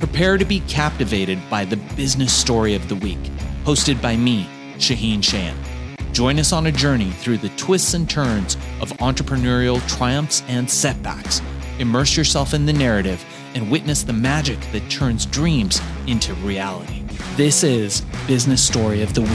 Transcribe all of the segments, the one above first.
Prepare to be captivated by the business story of the week, hosted by me, Shaahin Cheyene. Join us on a journey through the twists and turns of entrepreneurial triumphs and setbacks. Immerse yourself in the narrative and witness the magic that turns dreams into reality. This is Business Story of the Week.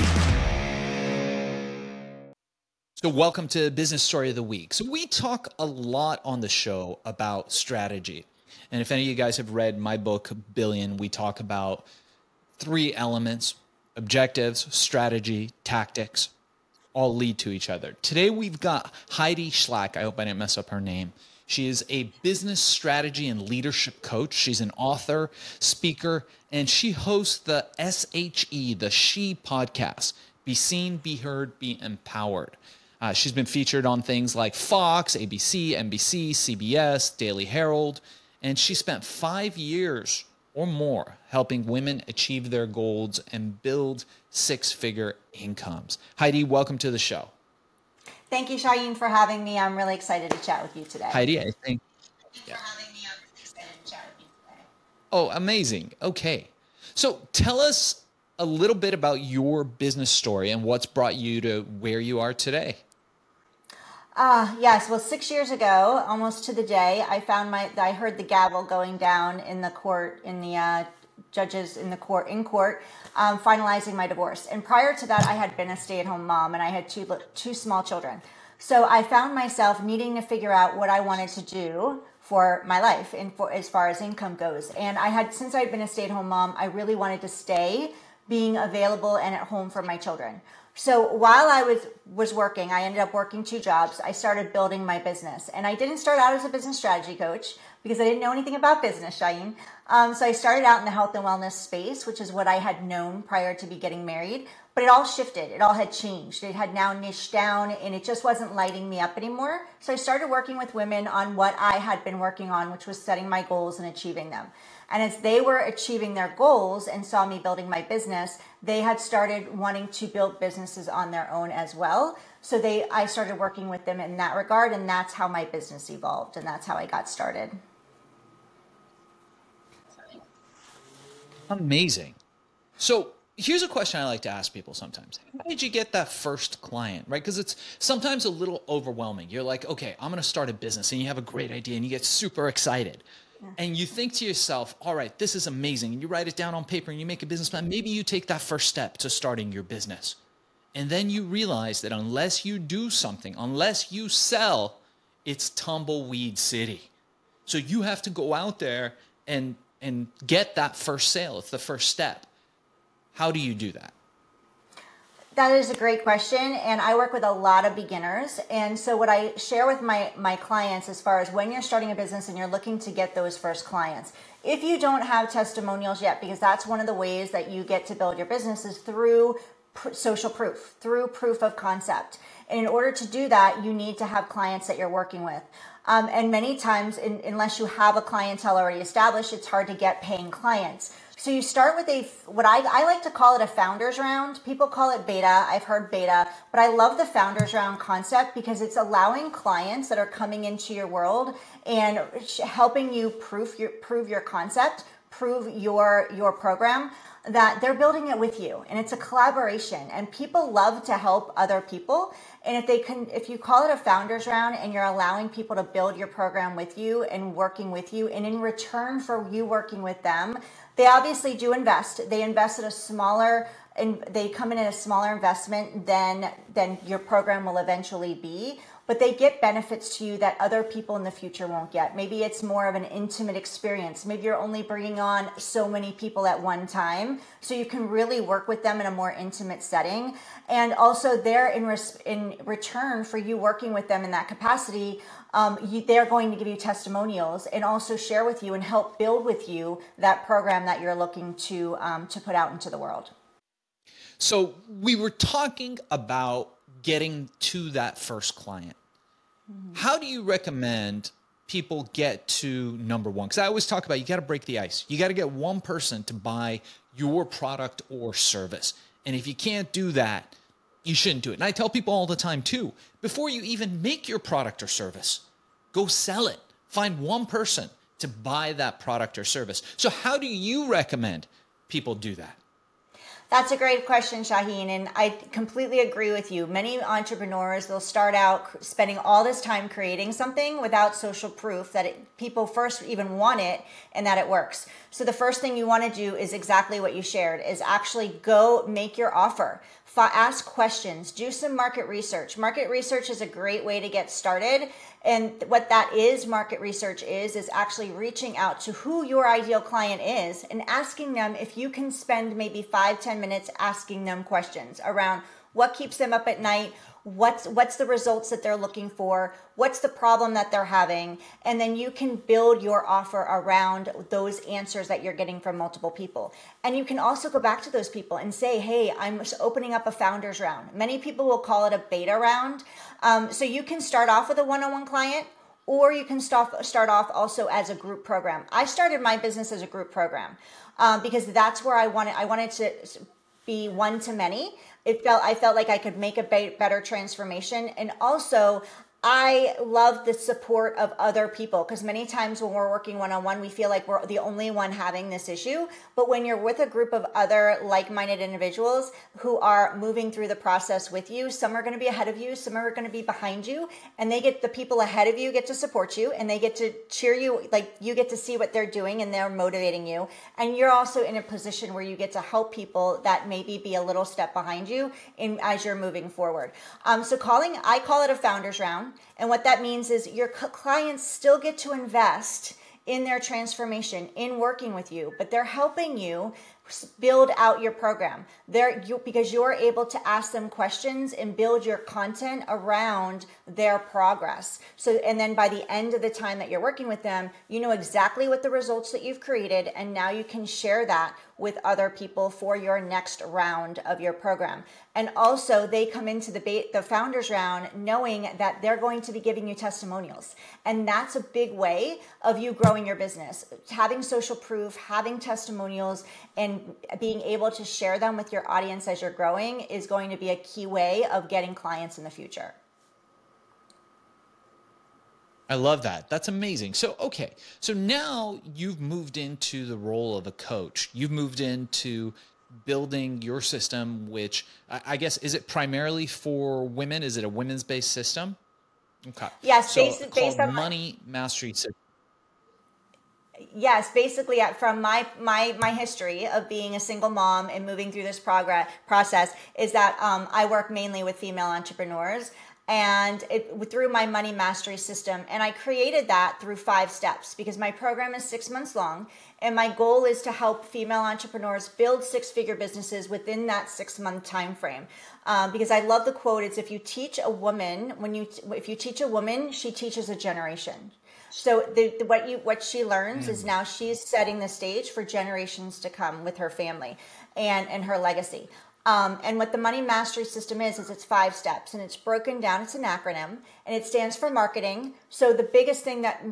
So, welcome to Business Story of the Week. So, we talk a lot on the show about strategy. And if any of you guys have read my book, Billion, we talk about three elements objectives, strategy, tactics, all lead to each other. Today we've got Heidi Schalk. I hope I didn't mess up her name. She is a business strategy and leadership coach. She's an author, speaker, and she hosts the SHE, the She podcast. Be seen, be heard, be empowered. Uh, she's been featured on things like Fox, ABC, NBC, CBS, Daily Herald, and she spent five years or more helping women achieve their goals and build six figure incomes. Heidi, welcome to the show. Thank you, Shaahin, for having me. I'm really excited to chat with you today. Heidi, I think. Yeah. For having me on the podcast and chat. Oh, amazing. Okay. So tell us a little bit about your business story and what's brought you to where you are today. Uh, yes. Well, six years ago, almost to the day, I found my, I heard the gavel going down in the court, in the uh, judges in the court, in court, um, finalizing my divorce. And prior to that, I had been a stay at home mom and I had two, two small children. So I found myself needing to figure out what I wanted to do for my life and for as far as income goes. And I had, since I'd been a stay at home mom, I really wanted to stay being available and at home for my children. So while I was was working, I ended up working two jobs. I started building my business, and I didn't start out as a business strategy coach because I didn't know anything about business, Shaahin. Um, so I started out in the health and wellness space, which is what I had known prior to be getting married. But it all shifted. It all had changed. It had now niched down, and it just wasn't lighting me up anymore. So I started working with women on what I had been working on, which was setting my goals and achieving them. And as they were achieving their goals and saw me building my business, they had started wanting to build businesses on their own as well. So they I started working with them in that regard and that's how my business evolved and that's how I got started. Amazing. So here's a question I like to ask people sometimes. How did you get that first client, right? Because it's sometimes a little overwhelming. You're like, okay, I'm going to start a business and you have a great idea and you get super excited. And you think to yourself, all right, this is amazing. And you write it down on paper and you make a business plan. Maybe you take that first step to starting your business. And then you realize that unless you do something, unless you sell, it's tumbleweed city. So you have to go out there and and get that first sale. It's the first step. How do you do that? That is a great question, and I work with a lot of beginners. And so, what I share with my my clients, as far as when you're starting a business and you're looking to get those first clients, if you don't have testimonials yet, because that's one of the ways that you get to build your business is through pr- social proof, through proof of concept. And in order to do that, you need to have clients that you're working with. Um, and many times, in, unless you have a clientele already established, it's hard to get paying clients. So you start with a what I, I like to call it a founders round. People call it beta. I've heard beta, but I love the founders round concept because it's allowing clients that are coming into your world and helping you prove your prove your concept, prove your your program that they're building it with you and it's a collaboration and people love to help other people and if they can if you call it a founders round and you're allowing people to build your program with you and working with you and in return for you working with them they obviously do invest. They invest at a smaller and they come in at a smaller investment than than your program will eventually be but they get benefits to you that other people in the future won't get. Maybe it's more of an intimate experience. Maybe you're only bringing on so many people at one time, so you can really work with them in a more intimate setting. And also, they're in res- in return for you working with them in that capacity. Um, you, they're going to give you testimonials and also share with you and help build with you that program that you're looking to um, to put out into the world. So we were talking about getting to that first client. Mm-hmm. How do you recommend people get to number one? Because I always talk about you got to break the ice. You got to get one person to buy your product or service. And if you can't do that, you shouldn't do it. And I tell people all the time too before you even make your product or service, go sell it. Find one person to buy that product or service. So, how do you recommend people do that? That's a great question, Shaahin, and I completely agree with you. Many entrepreneurs they'll start out spending all this time creating something without social proof that it, people first even want it and that it works. So the first thing you want to do is exactly what you shared: is actually go make your offer ask questions, do some market research. Market research is a great way to get started. And what that is, market research is, is actually reaching out to who your ideal client is and asking them if you can spend maybe five, ten minutes asking them questions around what keeps them up at night, what's what's the results that they're looking for what's the problem that they're having and then you can build your offer around those answers that you're getting from multiple people. And you can also go back to those people and say hey i'm opening up a founders round. Many people will call it a beta round. Um, so you can start off with a one-on-one client or you can start, start off also as a group program. I started my business as a group program um, because that's where i wanted i wanted to be one to many. It felt I felt like I could make a better transformation. And also I love the support of other people because many times when we're working one on one, we feel like we're the only one having this issue. But when you're with a group of other like minded individuals who are moving through the process with you, some are going to be ahead of you, some are going to be behind you, and they get the people ahead of you get to support you and they get to cheer you, like you get to see what they're doing and they're motivating you. And you're also in a position where you get to help people that maybe be a little step behind you in as you're moving forward. Um, so calling, I call it a founders round. And what that means is your clients still get to invest in their transformation, in working with you, but they're helping you build out your program. There you, because you're able to ask them questions and build your content around their progress. So and then by the end of the time that you're working with them you know exactly what the results that you've created and now you can share that with other people for your next round of your program. And also, they come into the ba- the founders round knowing that they're going to be giving you testimonials, and that's a big way of you growing your business. Having social proof, having testimonials, and being able to share them with your audience as you're growing is going to be a key way of getting clients in the future. I love that. That's amazing. So, okay. So now you've moved into the role of a coach. You've moved into building your system, which I guess, is it primarily for women? Is it a women's based system? Okay. Yes, so based, based on Money Mastery System. Yes, basically from my my my history of being a single mom and moving through this progress process is that um, I work mainly with female entrepreneurs and it, through my money mastery system. And I created that through five steps because my program is six months long. And my goal is to help female entrepreneurs build six figure businesses within that six month time frame. Um, because I love the quote it's if you teach a woman, when you, if you teach a woman, she teaches a generation. So the, the, what you what she learns mm. is now she's setting the stage for generations to come with her family and and her legacy. Um, and what the money mastery system is, is it's five steps and it's broken down. It's an acronym and it stands for marketing. So the biggest thing that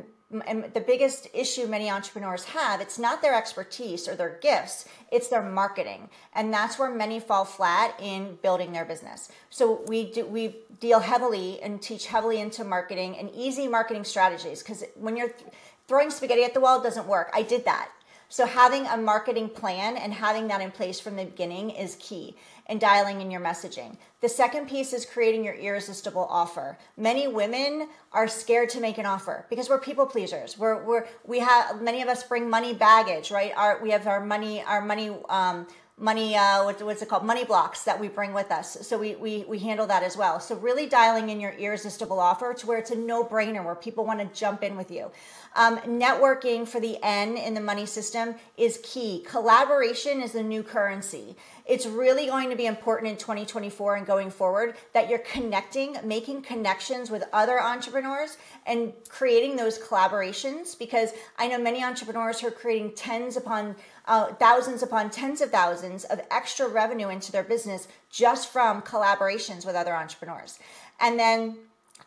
and the biggest issue many entrepreneurs have it's not their expertise or their gifts it's their marketing and that's where many fall flat in building their business so we do we deal heavily and teach heavily into marketing and easy marketing strategies because when you're th- throwing spaghetti at the wall it doesn't work i did that so having a marketing plan and having that in place from the beginning is key and dialing in your messaging. The second piece is creating your irresistible offer. Many women are scared to make an offer because we're people pleasers. We're, we're we have many of us bring money baggage, right? Our we have our money our money um, money uh, what, what's it called money blocks that we bring with us so we, we we handle that as well so really dialing in your irresistible offer to where it's a no-brainer where people want to jump in with you um, networking for the N in the money system is key. Collaboration is the new currency. It's really going to be important in 2024 and going forward that you're connecting, making connections with other entrepreneurs and creating those collaborations because I know many entrepreneurs who are creating tens upon uh, thousands upon tens of thousands of extra revenue into their business just from collaborations with other entrepreneurs. And then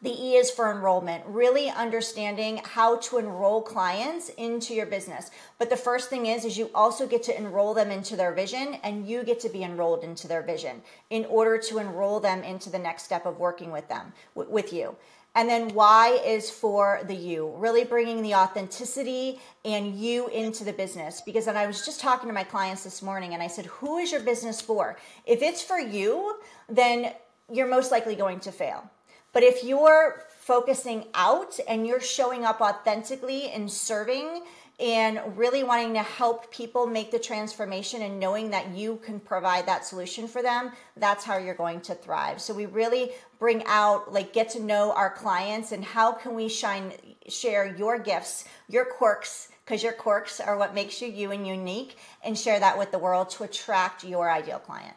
the E is for enrollment, really understanding how to enroll clients into your business. But the first thing is is you also get to enroll them into their vision and you get to be enrolled into their vision in order to enroll them into the next step of working with them with you. And then Y is for the you, really bringing the authenticity and you into the business. Because then I was just talking to my clients this morning and I said, Who is your business for? If it's for you, then you're most likely going to fail. But if you're focusing out and you're showing up authentically and serving and really wanting to help people make the transformation and knowing that you can provide that solution for them, that's how you're going to thrive. So we really bring out like get to know our clients and how can we shine share your gifts, your quirks because your quirks are what makes you you and unique and share that with the world to attract your ideal client.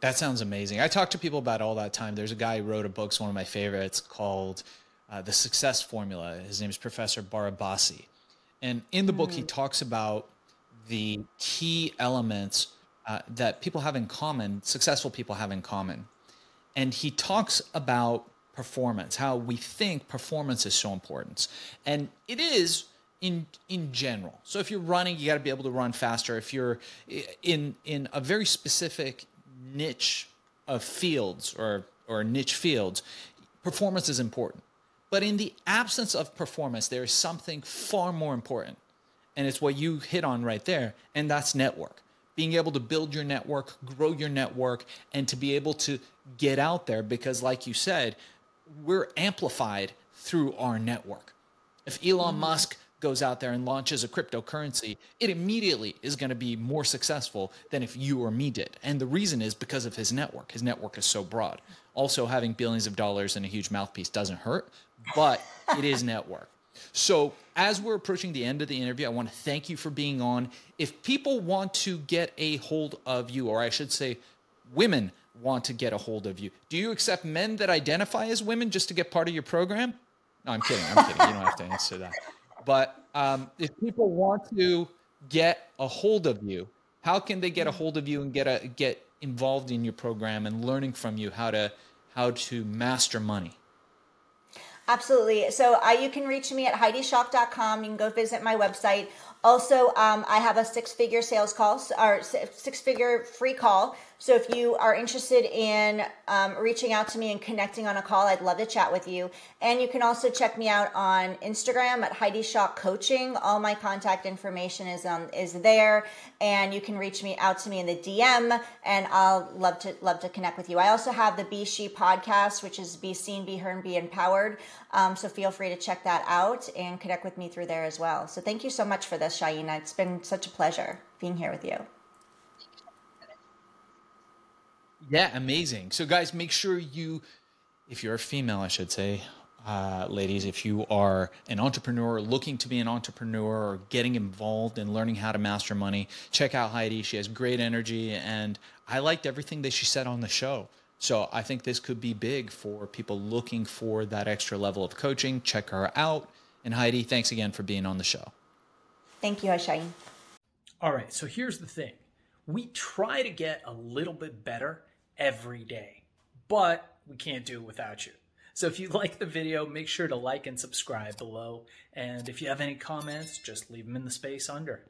That sounds amazing. I talk to people about all that time. There's a guy who wrote a book, it's one of my favorites, called uh, The Success Formula. His name is Professor Barabasi. And in the book, he mm. talks about the key elements uh, that people have in common, successful people have in common. And he talks about performance, how we think performance is so important. And it is in in general. So if you're running, you got to be able to run faster. If you're in in a very specific niche of fields or or niche fields, performance is important. But in the absence of performance, there is something far more important. And it's what you hit on right there, and that's network. Being able to build your network, grow your network, and to be able to get out there because, like you said, we're amplified through our network. If Elon mm-hmm. Musk goes out there and launches a cryptocurrency, it immediately is going to be more successful than if you or me did. And the reason is because of his network. His network is so broad. Also, having billions of dollars and a huge mouthpiece doesn't hurt, but it is network. So, as we're approaching the end of the interview, I want to thank you for being on. If people want to get a hold of you, or I should say, women want to get a hold of you, do you accept men that identify as women just to get part of your program? No, I'm kidding. I'm kidding. You don't have to answer that. But um, if people want to get a hold of you, how can they get a hold of you and get a get involved in your program and learning from you how to how to master money? Absolutely. So uh, you can reach me at HeidiSchalk.com. You can go visit my website. Also, um, I have a six figure sales call or six figure free call so if you are interested in um, reaching out to me and connecting on a call, I'd love to chat with you. And you can also check me out on Instagram at Heidi Schalk Coaching. All my contact information is um, is there, and you can reach me out to me in the DM, and I'll love to love to connect with you. I also have the Be She podcast, which is Be Seen, Be Heard, and Be Empowered. Um, so feel free to check that out and connect with me through there as well. So thank you so much for this, Shaahin. It's been such a pleasure being here with you. Yeah, amazing. So, guys, make sure you, if you're a female, I should say, uh, ladies, if you are an entrepreneur looking to be an entrepreneur or getting involved in learning how to master money, check out Heidi. She has great energy, and I liked everything that she said on the show. So I think this could be big for people looking for that extra level of coaching. Check her out. And Heidi, thanks again for being on the show. Thank you, Ashai. All right, so here's the thing we try to get a little bit better every day. But we can't do it without you. So if you like the video, make sure to like and subscribe below. And if you have any comments, just leave them in the space under.